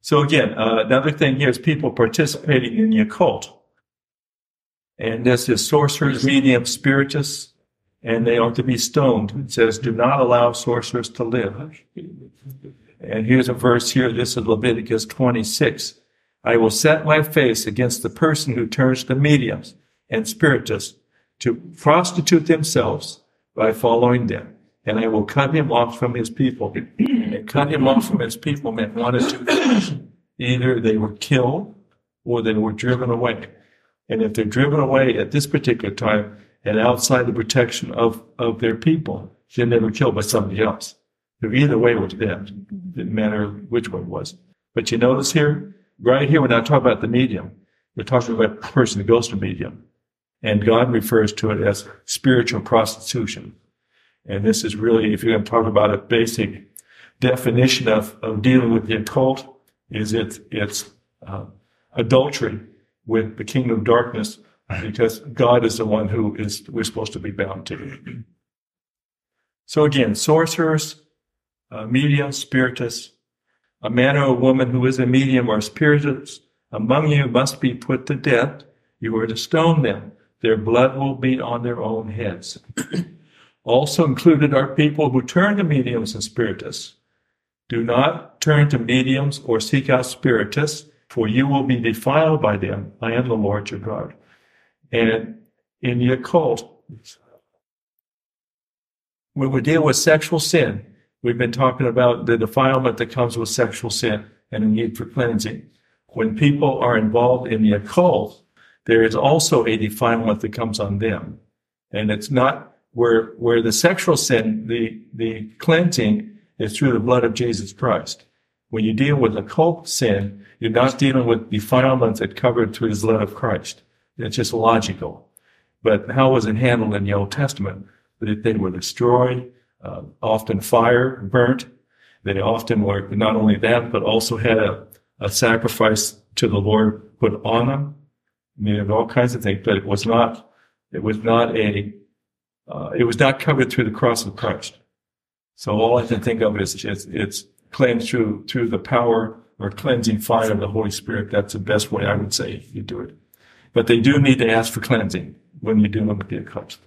So again, uh, another thing here is people participating in the occult. And this is sorcerers, mediums, spiritists, and they are to be stoned. It says, do not allow sorcerers to live. And here's a verse here. This is Leviticus 26. I will set my face against the person who turns to mediums and spiritists to prostitute themselves by following them. And I will cut him off from his people. And cut him off from his people meant one of two things. Either they were killed or they were driven away. And if they're driven away at this particular time and outside the protection of, of their people, then they were killed by somebody else. So either way was dead. Didn't matter which one was. But you notice here, right here, we're not talking about the medium. We're talking about the person who goes to medium. And God refers to it as spiritual prostitution. And this is really, if you're going to talk about a basic definition of, of dealing with the occult, is it, it's uh, adultery with the kingdom of darkness because God is the one who is we're supposed to be bound to. So again, sorcerers, uh, medium, spiritists, a man or a woman who is a medium or a spiritist among you must be put to death. You are to stone them. Their blood will be on their own heads. Also included are people who turn to mediums and spiritists. Do not turn to mediums or seek out spiritists, for you will be defiled by them. I am the Lord your God. And in the occult, when we deal with sexual sin, we've been talking about the defilement that comes with sexual sin and the need for cleansing. When people are involved in the occult, there is also a defilement that comes on them. And it's not where, where the sexual sin, the, the cleansing is through the blood of Jesus Christ. When you deal with occult sin, you're not dealing with defilements that covered through the blood of Christ. It's just logical. But how was it handled in the Old Testament? That they were destroyed, uh, often fire burnt. They often were not only that, but also had a, a sacrifice to the Lord put on them. I mean, all kinds of things, but it was not, it was not a, uh, it was not covered through the cross of Christ. So all I can think of is it's, it's cleansed through, through the power or cleansing fire of the Holy Spirit. That's the best way I would say you do it. But they do need to ask for cleansing when you do them with the occult.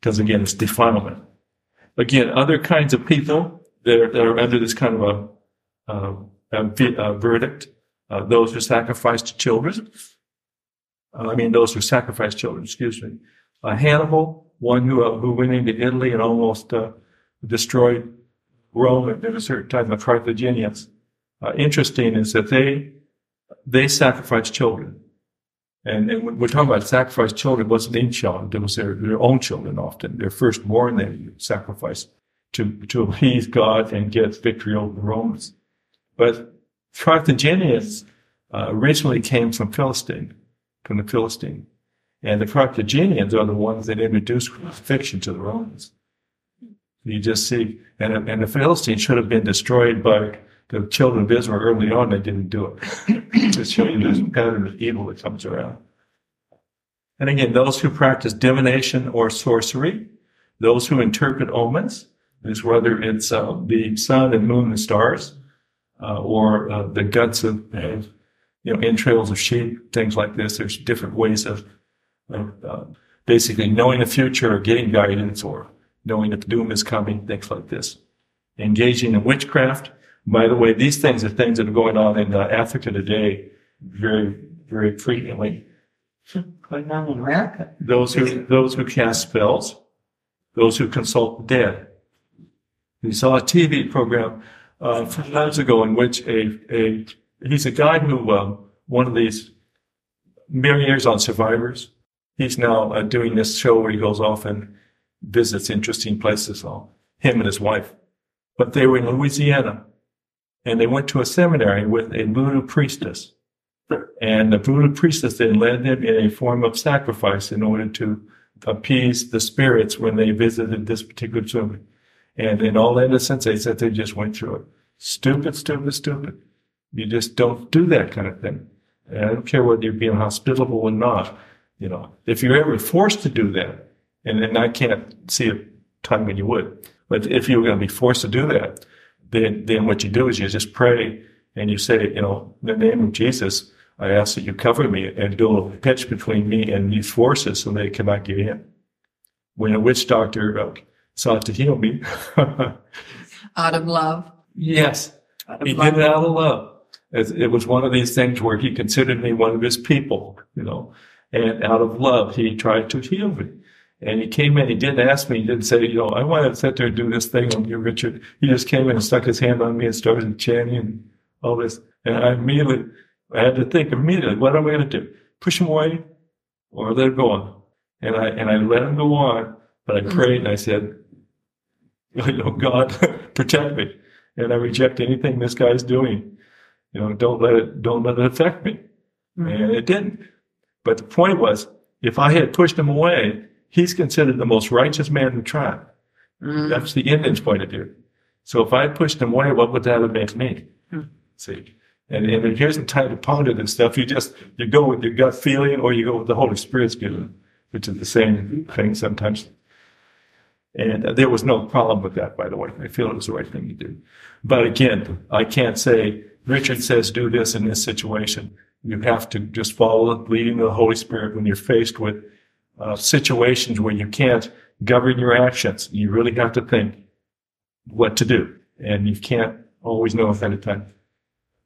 Because again, it's defilement. Again, other kinds of people that are, that are under this kind of a, uh, a, verdict, uh, those who sacrifice to children. Uh, I mean, those who sacrifice children, excuse me. Hannibal, one who, uh, who went into Italy and almost uh, destroyed Rome at a certain time, the Carthaginians. interesting is that they, they sacrificed children. And, and when we're talking about sacrificed children, it wasn't in children, it was their, their own children often. Their firstborn they sacrificed to, to appease God and get victory over the Romans. But Carthaginians uh, originally came from Philistine, from the Philistine. And the Carthaginians are the ones that introduced crucifixion to the Romans. You just see, and, and the Philistines should have been destroyed by the children of Israel early on, they didn't do it. to show you this pattern of evil that comes around. And again, those who practice divination or sorcery, those who interpret omens, is whether it's uh, the sun and moon and stars, uh, or uh, the guts of, you know, entrails of sheep, things like this. There's different ways of, of uh, basically knowing the future or getting guidance or knowing that doom is coming, things like this. Engaging in witchcraft, by the way, these things are things that are going on in uh, Africa today very, very frequently. Going on in America. Those who, those who cast spells, those who consult the dead. We saw a TV program uh, some months ago in which a, a he's a guy who um, one of these millionaires on Survivors. He's now uh, doing this show where he goes off and visits interesting places. All him and his wife, but they were in Louisiana and they went to a seminary with a voodoo priestess. And the voodoo priestess then led them in a form of sacrifice in order to appease the spirits when they visited this particular tomb. And in all innocence, they said they just went through it. Stupid, stupid, stupid. You just don't do that kind of thing. And I don't care whether you're being hospitable or not. You know, if you're ever forced to do that, and, and I can't see a time when you would, but if you were going to be forced to do that, then, then what you do is you just pray and you say, you know, in the name of Jesus, I ask that you cover me and build a pitch between me and these forces so they cannot get in. When a witch doctor uh, sought to heal me, Out of love. yes, Out of he love. did it out of love. It, it was one of these things where he considered me one of his people, you know, and out of love, he tried to heal me. And he came in, he didn't ask me, he didn't say, you know, I want to sit there and do this thing on you, Richard. He just came in and stuck his hand on me and started chanting and all this. And I immediately, I had to think immediately, what am I going to do? Push him away or let him go on? And I, and I let him go on, but I prayed and I said, you know, God, protect me. And I reject anything this guy's doing. You know, don't let it, don't let it affect me. Mm-hmm. And it didn't. But the point was, if I had pushed him away, he's considered the most righteous man in the tribe. Mhm. That's the Indian's point of view. So if I had pushed him away, what would that have made me? Hmm. See? And, and here's the time to ponder this stuff. You just, you go with your gut feeling or you go with the Holy Spirit's given, which is the same thing sometimes. And uh, there was no problem with that, by the way. I feel it was the right thing to do. But again, I can't say, Richard says do this in this situation. You have to just follow the leading of the Holy Spirit when you're faced with uh, situations where you can't govern your actions. You really have to think what to do. And you can't always know ahead of time.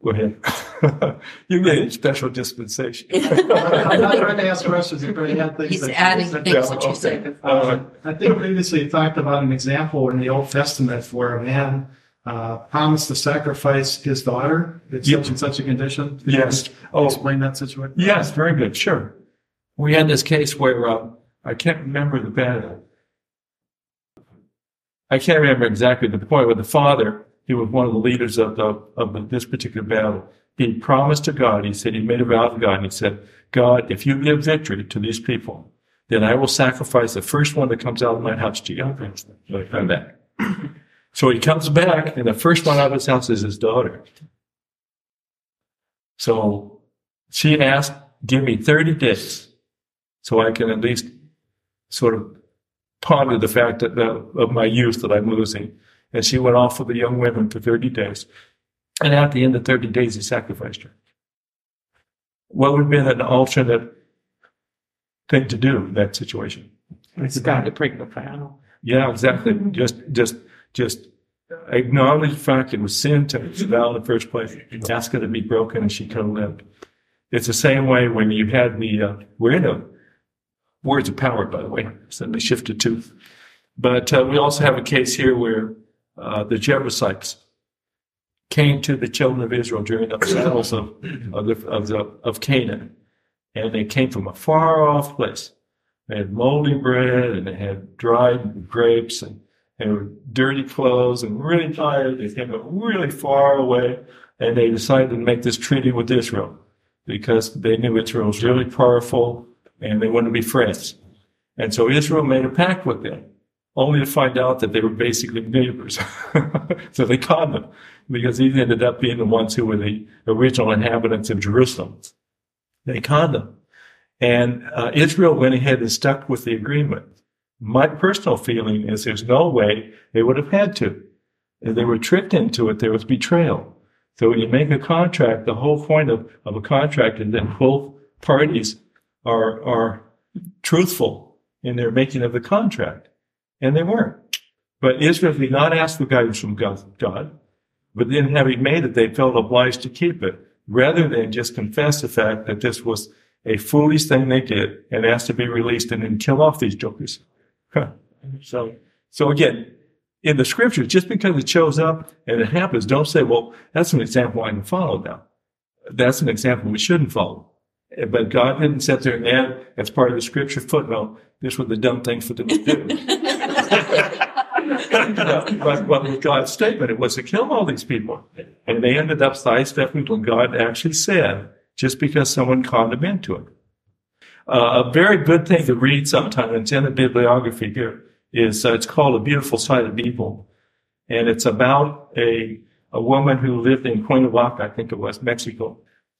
Go ahead. you get a special dispensation. I'm not trying to ask questions. If you had things He's that- adding things Yeah, that you okay. said. Uh, I think previously you talked about an example in the Old Testament where a man uh, promised to sacrifice his daughter in Yep. such and such a condition. You Yes. Oh, Explain that situation. Yes, very good. Sure. We had this case where uh, I can't remember the battle. I can't remember exactly the point, but the father, he was one of the leaders of the of the, this particular battle. He promised to God. He said he made a vow to God, and he said, "God, if you give victory to these people, then I will sacrifice the first one that comes out of my house to you." So I come back. So he comes back, and the first one out of his house is his daughter. So she asked, give me 30 days so I can at least sort of ponder the fact that uh, the, of my youth that I'm losing. And she went off with the young women for 30 days. And at the end of 30 days, he sacrificed her. What would have been an alternate thing to do in that situation? It's got to break the vow. Yeah, exactly. Just, just, just acknowledge the fact it was sin to vow in the first place. Ask her to be broken, and she could have lived. It's the same way when you had the. Uh, we're in words of power, by the way. Suddenly shifted to, but uh, we also have a case here where uh, the Jebusites came to the children of Israel during the battles of of, the, of, the, of Canaan, and they came from a far off place. They had moldy bread and they had dried grapes and, and dirty clothes and really tired. They came really far away and they decided to make this treaty with Israel because they knew Israel was really powerful and they wanted to be friends. And so Israel made a pact with them only to find out that they were basically neighbors. so they conned them because these ended up being the ones who were the original inhabitants of Jerusalem. They conned them. And uh, Israel went ahead and stuck with the agreement. My personal feeling is there's no way they would have had to. They were tricked into it, there was betrayal. So when you make a contract, the whole point of, of a contract is that both parties are, are truthful in their making of the contract. And they weren't. But Israel did not ask for guidance from God, God, but then having made it, they felt obliged to keep it rather than just confess the fact that this was a foolish thing they did and asked to be released and then kill off these jokers. So, so again, in the scriptures, just because it shows up and it happens, don't say, well, that's an example I can follow now. That's an example we shouldn't follow. Eh, but God didn't sit there and add, as part of the scripture footnote, this was the dumb thing for them to do. but, but with God's statement, it was to kill all these people. And they ended up sidestepping what God actually said just because someone conned them into it. Uh, a very good thing to read sometime, it's in the bibliography here, is uh, it's called A Beautiful Side of Evil. And it's about a, a woman who lived in Cuernavaca, I think it was, Mexico.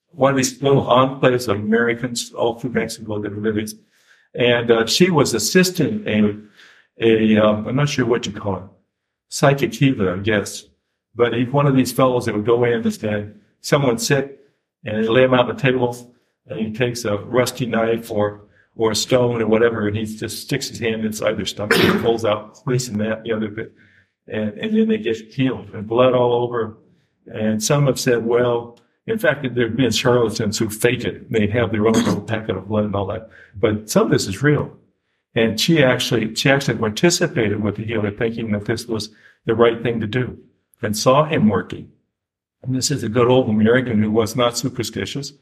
One of these little enclaves of Americans all through Mexico that are living. And uh, she was assisting a, a um, I'm not sure what you call it, psychic healer, I guess. But one of these fellows that would go in and stand, someone sick and lay him out on the table and he takes a rusty knife or, or a stone or whatever and he just sticks his hand inside their stomach and pulls out this and that, the other bit. And, and then they get healed and blood all over. And some have said, well, in fact, there have been charlatans who fake it. They have their own little packet of blood and all that. But some of this is real. And she actually, she actually participated with the healer thinking that this was the right thing to do and saw him working. And this is a good old American who was not superstitious,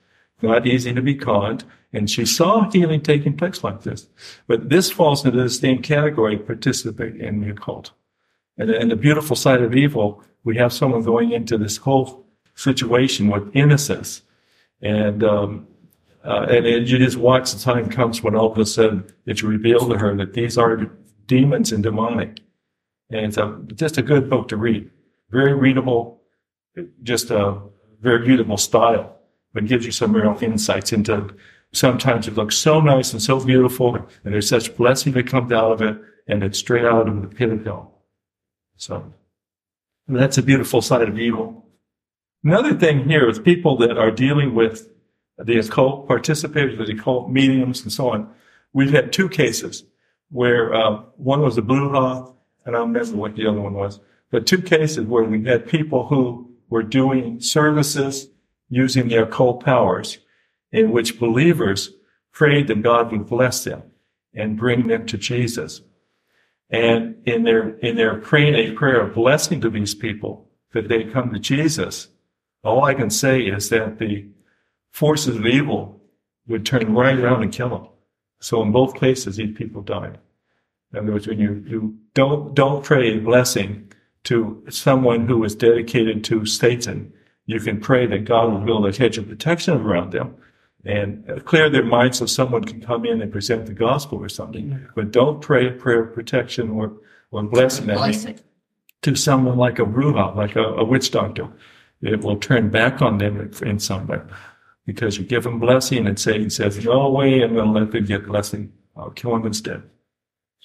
not easy to be conned. And she saw healing taking place like this. But this falls into the same category, participate in the occult. And, and the beautiful side of evil, we have someone going into this whole situation with innocence. And, um, uh, and, and you just watch the time comes when all of a sudden it's revealed to her that these are demons and demonic. And it's a, just a good book to read. Very readable, just a very beautiful style, but gives you some real insights into sometimes it looks so nice and so beautiful, and there's such blessing that comes out of it, and it's straight out of the pit of hell. So that's a beautiful side of evil. Another thing here is people that are dealing with the occult, participators of the occult mediums and so on. We've had two cases where uh, one was a Bruja, and I don't remember what the other one was, but two cases where we had people who were doing services using their occult powers in which believers prayed that God would bless them and bring them to Jesus. And in their, in their praying a prayer of blessing to these people that they come to Jesus, all I can say is that the forces of evil would turn right around and kill them. So in both cases, these people died. In other words, when you, you don't, don't pray a blessing to someone who is dedicated to Satan, you can pray that God will build a hedge of protection around them and clear their minds so someone can come in and present the gospel or something. But don't pray a prayer of protection or, or blessing, blessing. to someone like a bruja, like a, a witch doctor. It will turn back on them in some way because you give them blessing and Satan says, no way, I'm going to let them get blessing. I'll kill them instead.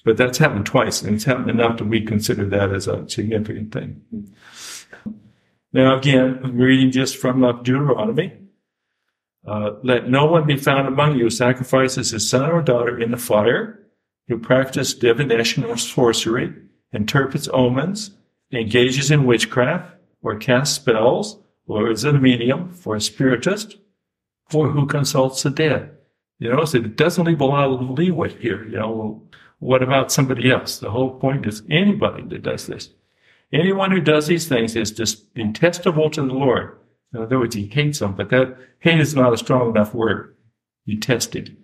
But that's happened twice, and it's happened enough that we consider that as a significant thing. Now, again, I'm reading just from uh, Deuteronomy. Uh, let no one be found among you who sacrifices his son or daughter in the fire, who practices divination or sorcery, interprets omens, engages in witchcraft, or casts spells, or is a medium for a spiritist, or who consults the dead. You know, so it doesn't leave a lot of leeway here. You know, what about somebody else? The whole point is anybody that does this. Anyone who does these things is just detestable to the Lord. In other words, he hates them, but that hate is not a strong enough word. Detested.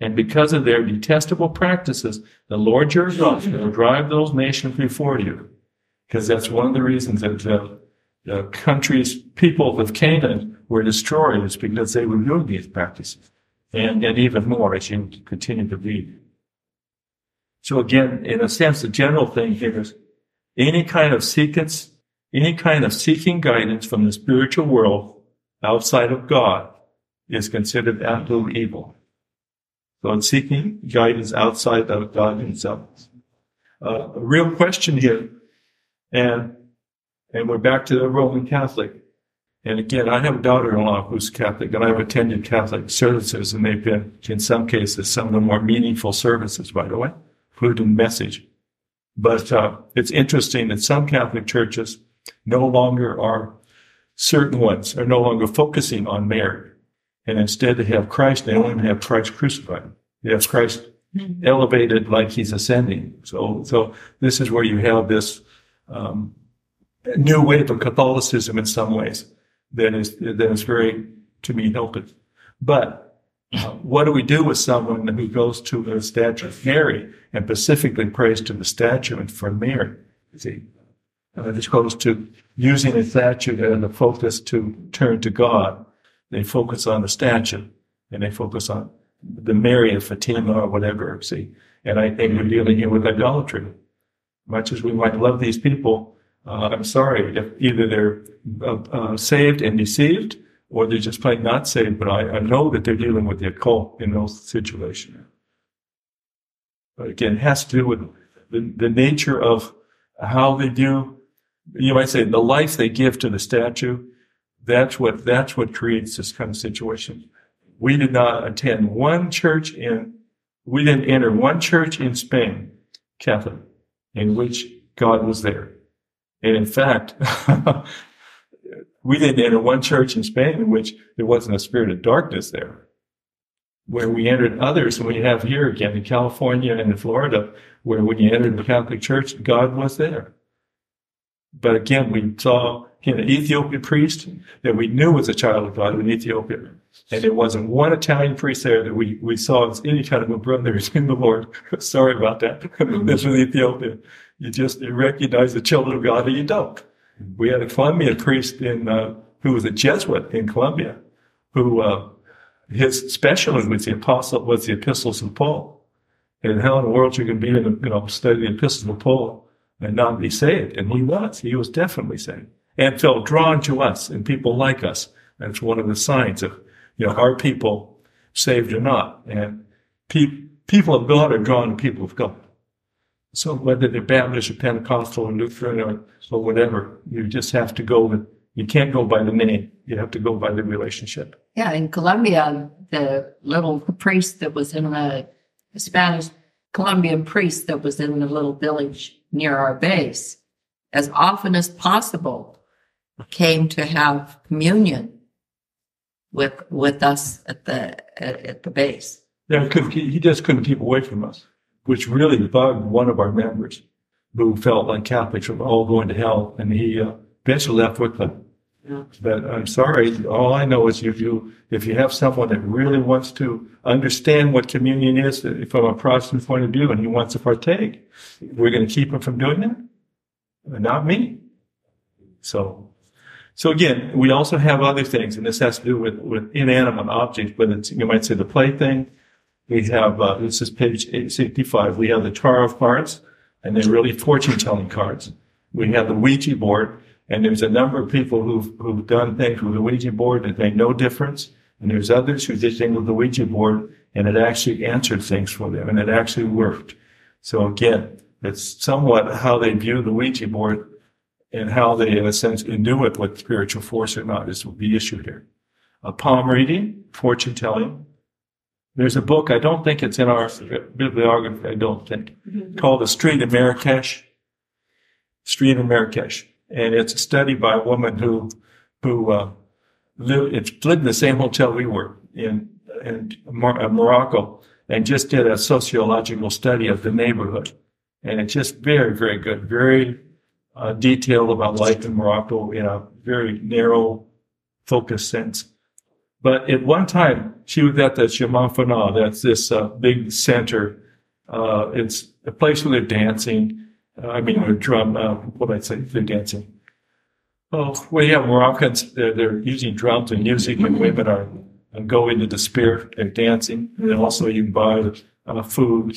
And because of their detestable practices, the Lord your God will drive those nations before you. Because that's one of the reasons that the, the countries, people of Canaan were destroyed is because they were doing these practices. And, and even more as you continue to read. So again, in a sense, the general thing here is any kind of seekance, any kind of seeking guidance from the spiritual world outside of God is considered absolute evil. So in seeking guidance outside of God himself. Uh, a real question here, and, and we're back to the Roman Catholic. And again, I have a daughter-in-law who's Catholic, and I've attended Catholic services, and they've been, in some cases, some of the more meaningful services, by the way including message. But uh, it's interesting that some Catholic churches no longer are certain ones are no longer focusing on Mary, and instead they have Christ. They don't even have Christ crucified. They have Christ mm-hmm. elevated like he's ascending. So, so this is where you have this um, new wave of Catholicism in some ways that is that is very to me helpful. But what do we do with someone who goes to the statue of Mary and specifically prays to the statue and for Mary? See, as opposed to using the statue and the focus to turn to God, they focus on the statue and they focus on the Mary of Fatima or whatever. See, and I think we're dealing here with idolatry. Much as we might love these people, uh, I'm sorry if either they're uh, uh, saved and deceived or they're just plain not saved, but I, I know that they're dealing with the occult in those situations. But again, it has to do with the, the nature of how they do, you might say, the life they give to the statue, That's what, that's what creates this kind of situation. We did not attend one church in, we didn't enter one church in Spain, Catholic, in which God was there. And in fact, we didn't enter one church in Spain in which there wasn't a spirit of darkness there. Where we entered others, and we have here again in California and in Florida, where when you entered the Catholic Church, God was there. But again, we saw an Ethiopian priest that we knew was a child of God in Ethiopia. And there wasn't one Italian priest there that we, we saw as any kind of a brother in the Lord. Sorry about that. this was Ethiopia. You just you recognize the children of God or you don't. We had a Colombian priest in, uh, who was a Jesuit in Colombia, who, uh, his specialty was the apostle, was the epistles of Paul. And how in the world you can be in, you know, study the epistles of Paul and not be saved? And he was, he was definitely saved and felt drawn to us and people like us. That's one of the signs of, you know, are people saved or not? And pe- people of God are drawn to people of God. So whether they're Baptist or Pentecostal or Lutheran or, or whatever, you just have to go with, you can't go by the name. You have to go by the relationship. Yeah, in Colombia, the little priest that was in the Spanish Colombian priest that was in the little village near our base, as often as possible, came to have communion with with us at the at, at the base. Yeah, he just couldn't keep away from us which really bugged one of our members who felt like Catholics were all going to hell. And he uh, eventually left Wycliffe. Yeah. But I'm sorry, all I know is if you if you have someone that really wants to understand what communion is from a Protestant point of view and he wants to partake, we're going to keep him from doing that? Not me. So, so again, we also have other things, and this has to do with, with inanimate objects, but it's, you might say the plaything, we have, uh, this is page 865. We have the tarot cards, and they're really fortune telling cards. We have the Ouija board, and there's a number of people who've, who've done things with the Ouija board that made no difference. And there's others who did things with the Ouija board, and it actually answered things for them, and it actually worked. So again, it's somewhat how they view the Ouija board and how they, in a sense, knew it with spiritual force or not is the issue here. A palm reading, fortune telling, there's a book, I don't think it's in our bibliography, I don't think, mm-hmm. called The Street in Marrakesh. Street in Marrakesh. And it's a study by a woman who, who, uh, lived, lived in the same hotel we were in, in uh, Morocco and just did a sociological study of the neighborhood. And it's just very, very good, very uh, detailed about life in Morocco in a very narrow, focused sense. But at one time, she was at the Jemaa Fana. That's this uh, big center. Uh, it's a place where they're dancing. Uh, I mean, they're drum. Uh, what I say? They're dancing. Oh, well, yeah, Moroccans. They're, they're using drums and music, and women are go into the spirit. They're dancing, and also you can buy uh, food.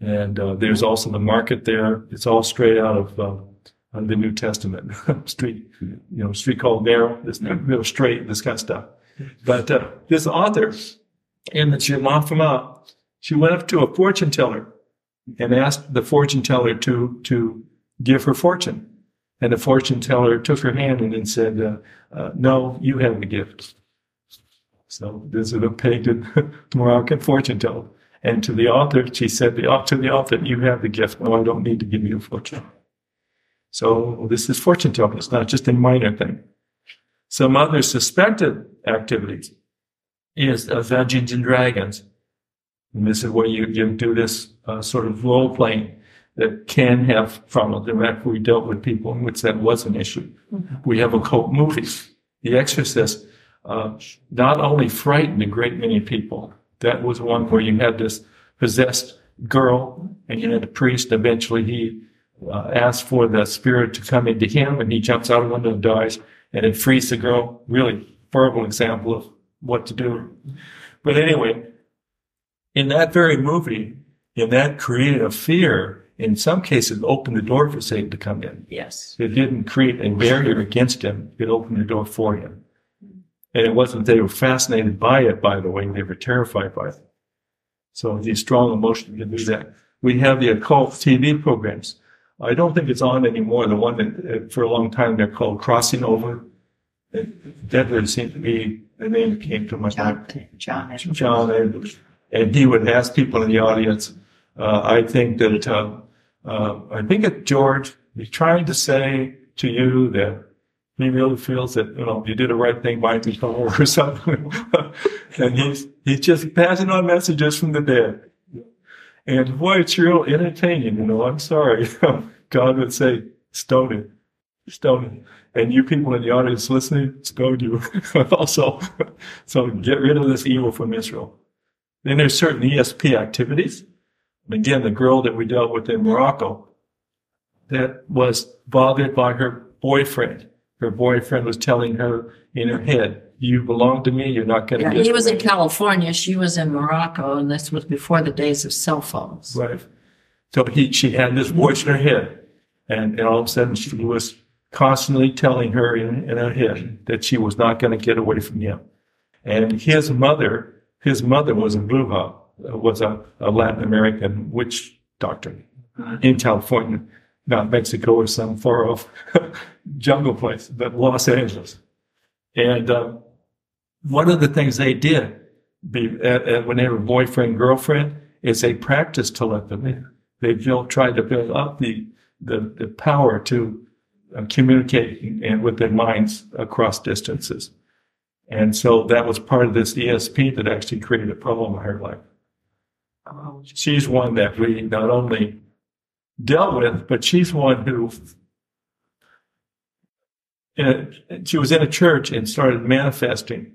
And uh, there's also the market there. It's all straight out of the New Testament. street, you know, street called narrow. This real straight. This kind of stuff. But uh, this author in the Jemaa Fana, she went up to a fortune teller and asked the fortune teller to, to give her fortune. And the fortune teller took her hand and then said, uh, uh, no, you have the gift. So this is a painted Moroccan fortune teller. And to the author, she said, the, to the author, you have the gift. No, I don't need to give you a fortune. So this is fortune telling. It's not just a minor thing. Some other suspected activities is uh, Dungeons and Dragons. And this is where you, you do this uh, sort of role playing that can have trauma. Direct, we dealt with people in which that was an issue. Mm-hmm. We have occult movies. The Exorcist uh, not only frightened a great many people, that was one where you had this possessed girl and you had a priest. Eventually he uh, asked for the spirit to come into him and he jumps out of the window and dies and it frees the girl. Really horrible example of what to do. But anyway, in that very movie, in that created a fear, in some cases opened the door for Satan to come in. Yes. It didn't create a barrier against him. It opened the door for him. And it wasn't they were fascinated by it, by the way, they were terrified by it. So these strong emotions can do that. We have the occult TV programs. I don't think it's on anymore. The one that uh, for a long time they're called Crossing Over. that would seem to be the name came to my mind. John, John. John Andrews. And he would ask people in the audience, uh, I think that, uh, uh, I think that George is trying to say to you that he really feels that, you know, you did the right thing by me or something. and he's, he's just passing on messages from the dead. And boy, it's real entertaining, you know, I'm sorry. God would say, stone it, stone it. And you people in the audience listening, stone you also. so get rid of this evil from Israel. Then there's certain ESP activities. Again, the girl that we dealt with in Morocco that was bothered by her boyfriend. Her boyfriend was telling her in her head, you belong to me. You're not going to Yeah, get he was in. California. She was in Morocco, and this was before the days of cell phones. Right. So he, she had this voice in her head, and, and all of a sudden she was constantly telling her in, in her head that she was not going to get away from him. And his mother, his mother was a bruja, uh, was a, a Latin American witch doctor in California, not Mexico or some far off jungle place, but Los Angeles. And um, one of the things they did be, at, at, when they were boyfriend girlfriend is they practiced telepathy. They built, tried to build up the the, the power to uh, communicate and with their minds across distances. And so that was part of this ESP that actually created a problem in her life. Uh, She's one that we not only dealt with, but she's one who a, she was in a church and started manifesting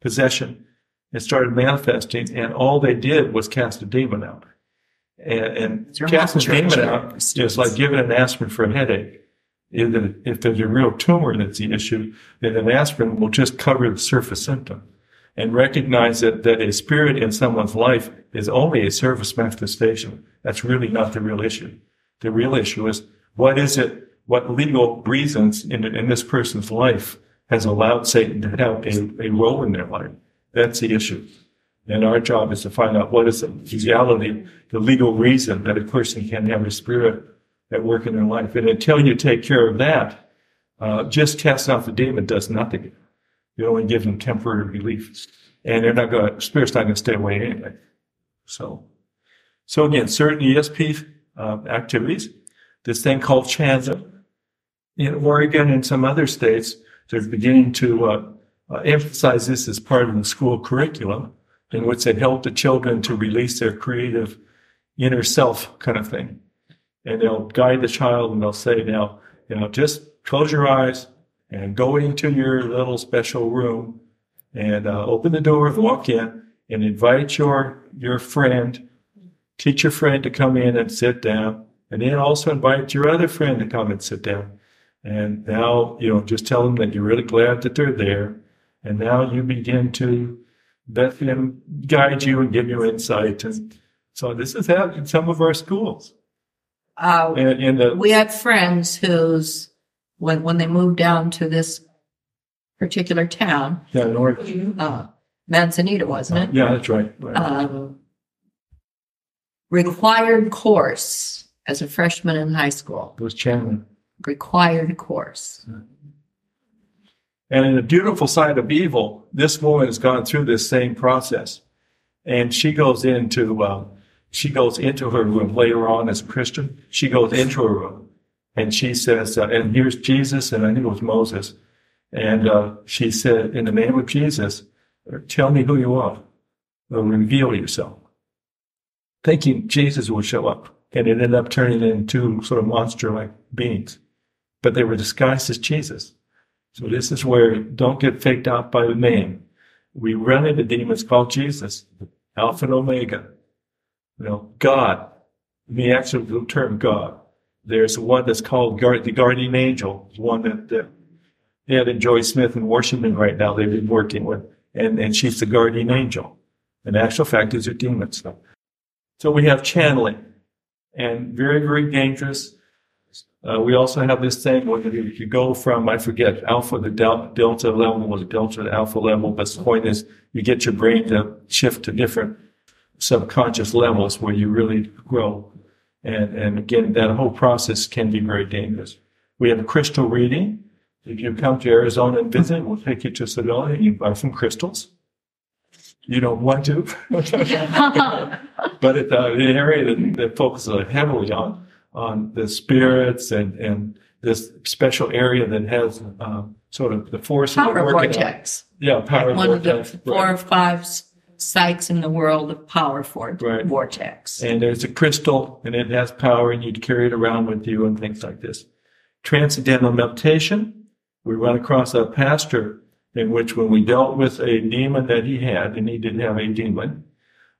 possession and started manifesting, and all they did was cast a demon out. And, and They're a demon out is like giving an aspirin for a headache. If, the- if there's a real tumor that's the issue, then an aspirin will just cover the surface symptom. And recognize that, that a spirit in someone's life is only a surface manifestation. That's really not the real issue. The real issue is what is it, what legal reasons in, in this person's life has allowed Satan to have a, a role in their life. That's the issue. And our job is to find out what is the reality, the legal reason that a person can have a spirit at work in their life. And until you take care of that, uh, just casting out the demon does nothing. You only give them temporary relief. And they're not going to, spirit's not going to stay away anyway. So, so again, certain ESP uh, activities, this thing called Chanza, in Oregon and some other states, they're beginning to uh, uh, emphasize this as part of the school curriculum, in which they help the children to release their creative inner self kind of thing. And they'll guide the child and they'll say, now, you know, just close your eyes and go into your little special room and uh, open the door walk in and invite your your friend, teach your friend to come in and sit down, and then also invite your other friend to come and sit down. And now, you know, just tell them that you're really glad that they're there. And now you begin to let them guide you and give you insight. And so this is happening in some of our schools. Uh, And, and the, we had friends whose, when, when they moved down to this particular town, yeah, North, uh, Manzanita, wasn't it? yeah, that's right. right. Um, required course as a freshman in high school, it was Chandler. Required course. And in the beautiful side of evil, this woman has gone through this same process. And she goes into, uh, she goes into her room later on as a Christian. She goes into her room and she says, uh, and here's Jesus, and I think it was Moses. And uh, she said, in the name of Jesus, tell me who you are. Or reveal yourself. Thinking Jesus would show up. And it ended up turning into sort of monster like beings. But they were disguised as Jesus. So this is where don't get faked out by the name. We run into demons called Jesus, Alpha and Omega. You know, God, the actual term God. There's one that's called guard, the guardian angel, one that, that Ed and Joy Smith and Washington right now they've been working with, and, and she's the guardian angel. In actual fact, is these are demons. So we have channeling, and very, very dangerous. Uh, we also have this thing where you, you go from, I forget, alpha to del- delta level or delta to alpha level, but the point is you get your brain to shift to different subconscious levels where you really grow. And, and again, that whole process can be very dangerous. We have crystal reading. If you come to Arizona and visit, we'll take you to Sedona and you buy some crystals. You don't want to, but it's uh, an area that, that focuses heavily on on the spirits and and this special area that has um, sort of the force of Power working on- vortex. Yeah, power One of the vortex. four right. or five sites in the world of power for Right. vortex. And there's a crystal and it has power and you'd carry it around with you and things like this. Transcendental meditation. We run across a pastor in which when we dealt with a demon that he had, and he didn't have a demon,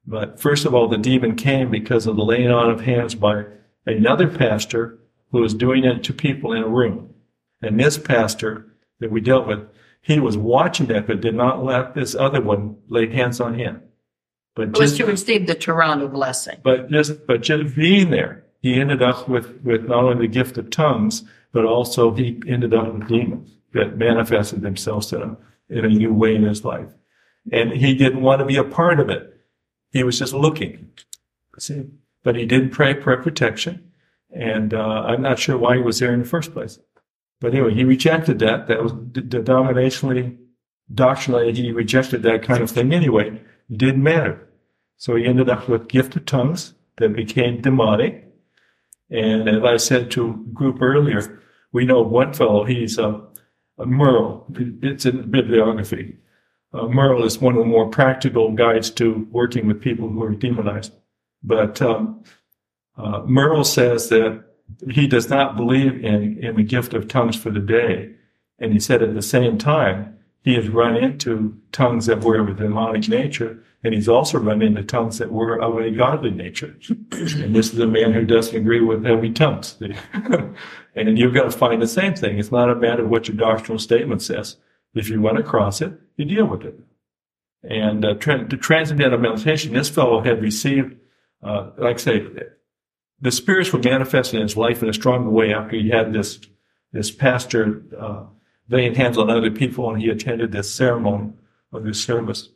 but first of all, the demon came because of the laying on of hands by another pastor who was doing it to people in a room. And this pastor that we dealt with, he was watching that, but did not let this other one lay hands on him. But was just to receive the Toronto blessing. but just but just being there, he ended up with with not only the gift of tongues, but also he ended up with demons that manifested themselves in a in a new way in his life, and he didn't want to be a part of it. He was just looking, see, but he did pray for protection, and uh, I'm not sure why he was there in the first place. But anyway, he rejected that. That was d- denominationally, doctrinally, he rejected that kind of thing anyway. It didn't matter. So he ended up with gift of tongues that became demonic. And as I said to a group earlier, we know one fellow, he's a, a Merle. It's in bibliography. Uh, Merle is one of the more practical guides to working with people who are demonized. But um, uh, Merle says that he does not believe in, in the gift of tongues for the day. And he said at the same time, he has run into tongues that were of a demonic nature, and he's also run into tongues that were of a godly nature. and this is a man who doesn't agree with heavy tongues. and you've got to find the same thing. It's not a matter of what your doctrinal statement says. If you run across it, you deal with it. And uh, tra- the transcendental meditation, this fellow had received, uh, like I say, the spirits were manifested in his life in a stronger way after he had this this pastor uh, laying hands on other people and he attended this ceremony or this service.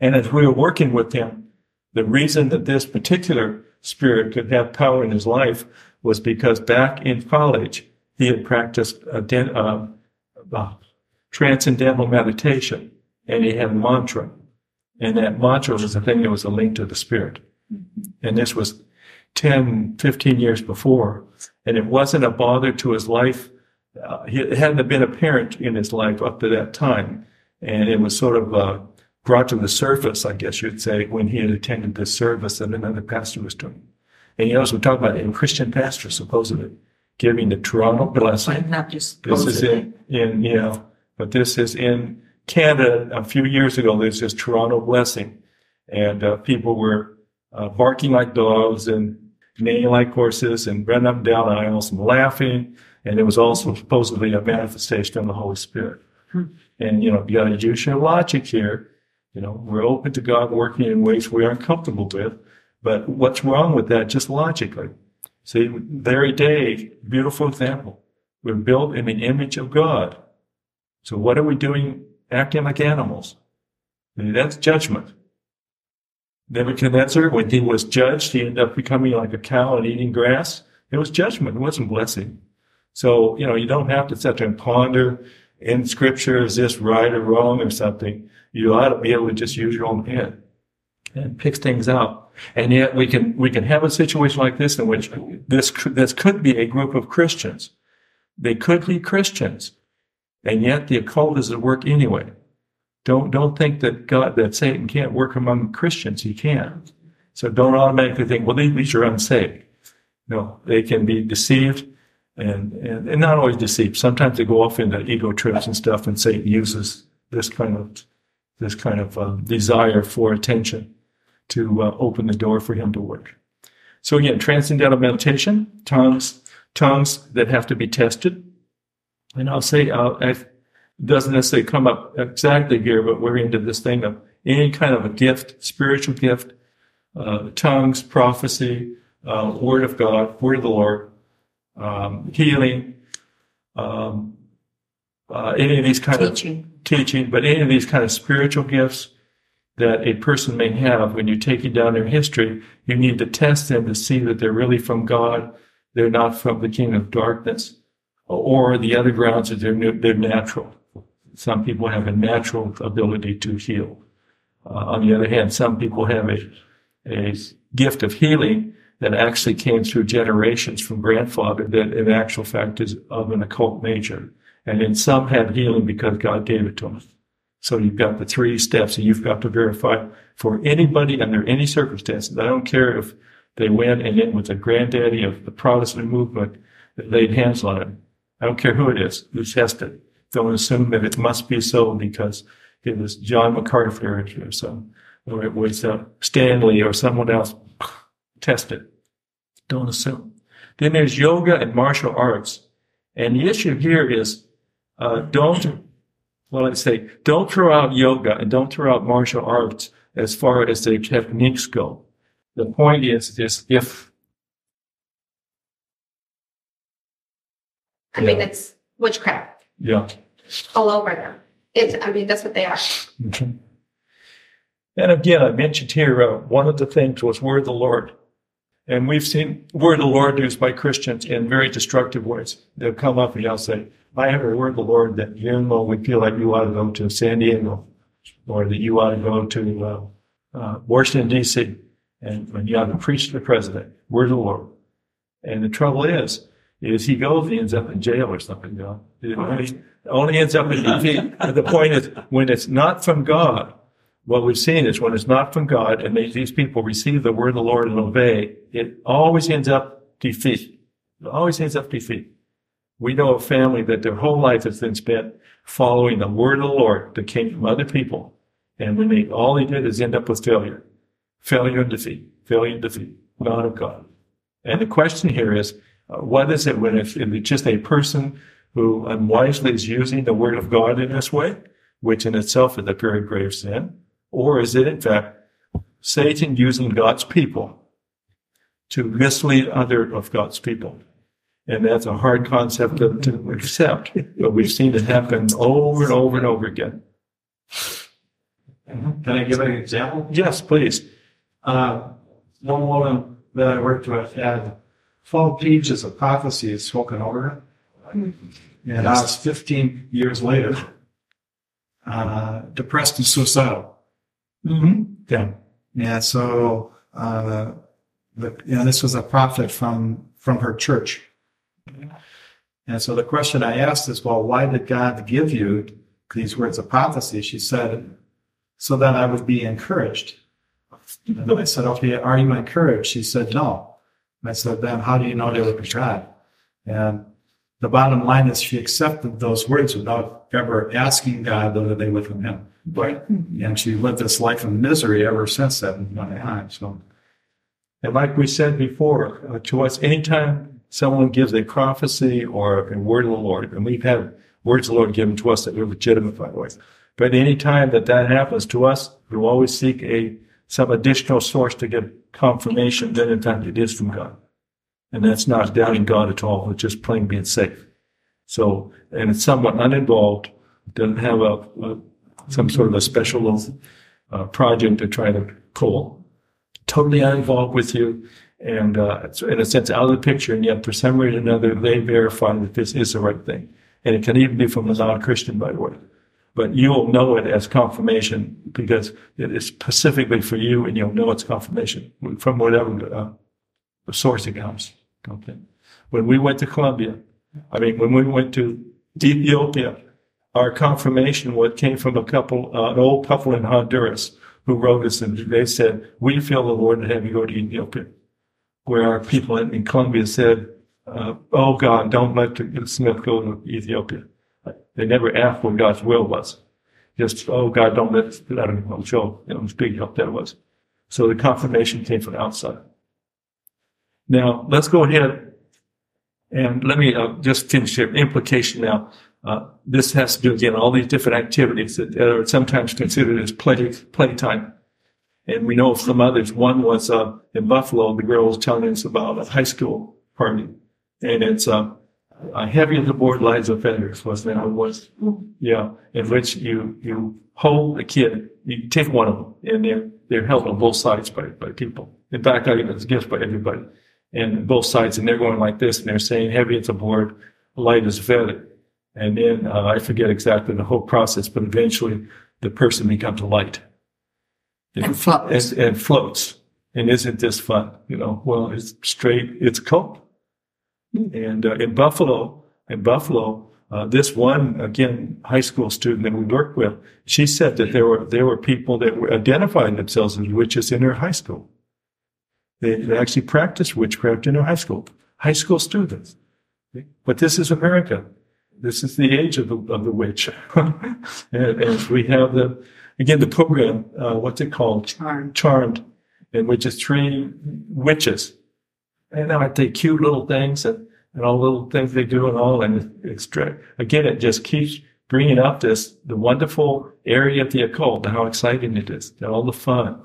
And as we were working with him, the reason that this particular spirit could have power in his life was because back in college he had practiced a den- uh, uh, transcendental meditation and he had a mantra. And that mantra was the thing that was a link to the spirit. And this was 10, 15 years before. And it wasn't a bother to his life. Uh, it hadn't been apparent in his life up to that time. And it was sort of uh, brought to the surface, I guess you'd say, when he had attended this service that another pastor was doing. And you know, as we talk about a Christian pastor, supposedly, giving the Toronto blessing. Not just This is in, in, you know, but this is in Canada. A few years ago, there's this Toronto blessing, and uh, people were uh, barking like dogs and neighing like horses and running up and down aisles and laughing. And it was also supposedly a manifestation of the Holy Spirit. And, you know, you got to use your logic here. You know, we're open to God working in ways we aren't comfortable with. But what's wrong with that just logically? See, very day, beautiful example. We're built in the image of God. So what are we doing acting like animals? That's judgment. Nebuchadnezzar, when he was judged, he ended up becoming like a cow and eating grass. It was judgment. It wasn't blessing. So, you know, you don't have to sit there and ponder in scripture, is this right or wrong or something? You ought to be able to just use your own head and pick things out. And yet we can, we can have a situation like this in which this, this could be a group of Christians. They could be Christians. And yet the occult is at work anyway. Don't, don't think that God, that Satan can't work among Christians. He can. So don't automatically think, well, these are unsaved. No, they can be deceived and, and, and not always deceived. Sometimes they go off into ego trips and stuff and Satan uses this kind of, this kind of uh, desire for attention to uh, open the door for him to work. So again, transcendental meditation, tongues, tongues that have to be tested. And I'll say, it doesn't necessarily come up exactly here, but we're into this thing of any kind of a gift, spiritual gift, uh, tongues, prophecy, uh, word of God, word of the Lord, um, healing, um, uh, any of these kind of teaching. teaching, but any of these kind of spiritual gifts that a person may have when you're taking down their history, you need to test them to see that they're really from God. They're not from the kingdom of darkness Or the other grounds that they're, they're natural. Some people have a natural ability to heal. Uh, on the other hand, some people have a, a gift of healing that actually came through generations from grandfather that in actual fact is of an occult nature. And then some have healing because God gave it to them. So you've got the three steps and you've got to verify for anybody under any circumstances. I don't care if they went and it was a granddaddy of the Protestant movement that laid hands on him. I don't care who it is, who tested. Don't assume that it must be so because it was John MacArthur or some, or it was uh, Stanley or someone else tested. Don't assume. Then there's yoga and martial arts. And the issue here is, uh, don't, well, let's say, don't throw out yoga and don't throw out martial arts as far as the techniques go. The point is, is if, I mean, Yeah. it's witchcraft yeah. all over them. It's, I mean, that's what they are. Mhm. And again, I mentioned here, uh, one of the things was word of the Lord. And we've seen word of the Lord used by Christians in very destructive ways. They'll come up and they'll say, I have a word of the Lord that you know, we feel like you ought to go to San Diego or that you ought to go to uh, uh, Washington, D.C. And, and you ought to preach to the president. Word of the Lord. And the trouble is, is he goes, he ends up in jail or something. You know? It only, only ends up in defeat. The point is, when it's not from God, what we've seen is when it's not from God and they, these people receive the word of the Lord and obey, it always ends up defeat. It always ends up defeat. We know a family that their whole life has been spent following the word of the Lord that came from other people. And when they, all they did is end up with failure. Failure and defeat. Failure and defeat. Not of God. And the question here is, uh, what is it when it's, if it's just a person who unwisely is using the word of God in this way, which in itself is a very grave sin? Or is it in fact Satan using God's people to mislead other of God's people? And that's a hard concept to, to accept, but we've seen it happen over and over and over again. Can I give an example? Yes, please. Uh, one woman that I worked with had 12 pages of prophecies spoken over her. And I was 15 years later, uh, depressed and suicidal. Mm-hmm. Yeah. And so, uh, the, you know, this was a prophet from, from her church. And so the question I asked is, well, why did God give you these words of prophecy? She said, so that I would be encouraged. And I said, okay, are you encouraged? She said, no. I said, then how do you know they were God? And the bottom line is she accepted those words without ever asking God whether they were from him. But, and she lived this life of misery ever since that time. So, And like we said before, uh, to us, anytime someone gives a prophecy or a word of the Lord, and we've had words of the Lord given to us that are legitimate, by the way, but any time that that happens to us, we always seek a some additional source to get confirmation that in fact it is from God. And that's not doubting God at all. It's just plain being safe. So, and it's somewhat uninvolved, doesn't have a, a some sort of a special uh, project to try to pull. Totally uninvolved with you, and uh, it's in a sense out of the picture. And yet, for some reason or another, they verify that this is the right thing. And it can even be from a non-Christian, by the way. But you'll know it as confirmation because it is specifically for you, and you'll know it's confirmation from whatever uh, source it comes. Okay. When we went to Colombia, I mean, when we went to Ethiopia, our confirmation what came from a couple, uh, an old couple in Honduras who wrote us and they said, we feel the Lord to have you go to Ethiopia. Where our people in, in Colombia said, uh, oh God, don't let the Smith go to Ethiopia. They never asked what God's will was. Just, oh God, don't let, let him go. Show, you know, big help that was. So the confirmation came from outside. Now, let's go ahead and let me uh, just finish the implication now. Uh, this has to do again all these different activities that are sometimes considered as play playtime. And we know of some others. One was uh, in Buffalo. The girl was telling us about a high school party, and it's uh, uh, heavy on the board lives offenders was that it was. Yeah, in which you you hold a kid, you take one of them, and they're they're held on both sides by by people. In fact, I think it's against by everybody, and both sides, and they're going like this, and they're saying heavy as a board light is vetted. And then uh, I forget exactly the whole process, but eventually the person becomes a light And floats. and, and floats. And isn't this fun? You know, well, it's straight, it's a cult. And uh, in Buffalo, in Buffalo, uh, this one again high school student that we worked with, she said that there were there were people that were identifying themselves as witches in her high school. They, they actually practiced witchcraft in her high school, high school students. But this is America. This is the age of the of the witch, and, and we have the again the program. Uh, what's it called? Charmed. Charmed, in which is three witches, and aren't they cute little things and, and all the little things they do and all and it's again it just keeps bringing up this the wonderful area of the occult and how exciting it is and all the fun.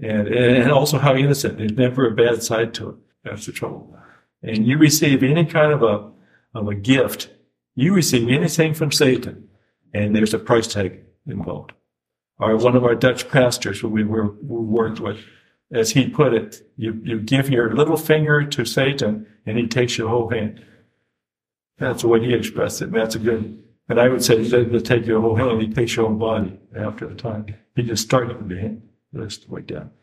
And and also how innocent there's never a bad side to it. That's the trouble. And you receive any kind of a of a gift you receive anything from Satan and there's a price tag involved. Or one of our Dutch pastors who we were we worked with, as he put it, you, you give your little finger to Satan and he takes your whole hand. That's the way he expressed it. That's a good, and I would say of take your whole hand, he takes your whole body after the time. He just started with the hand, the way down.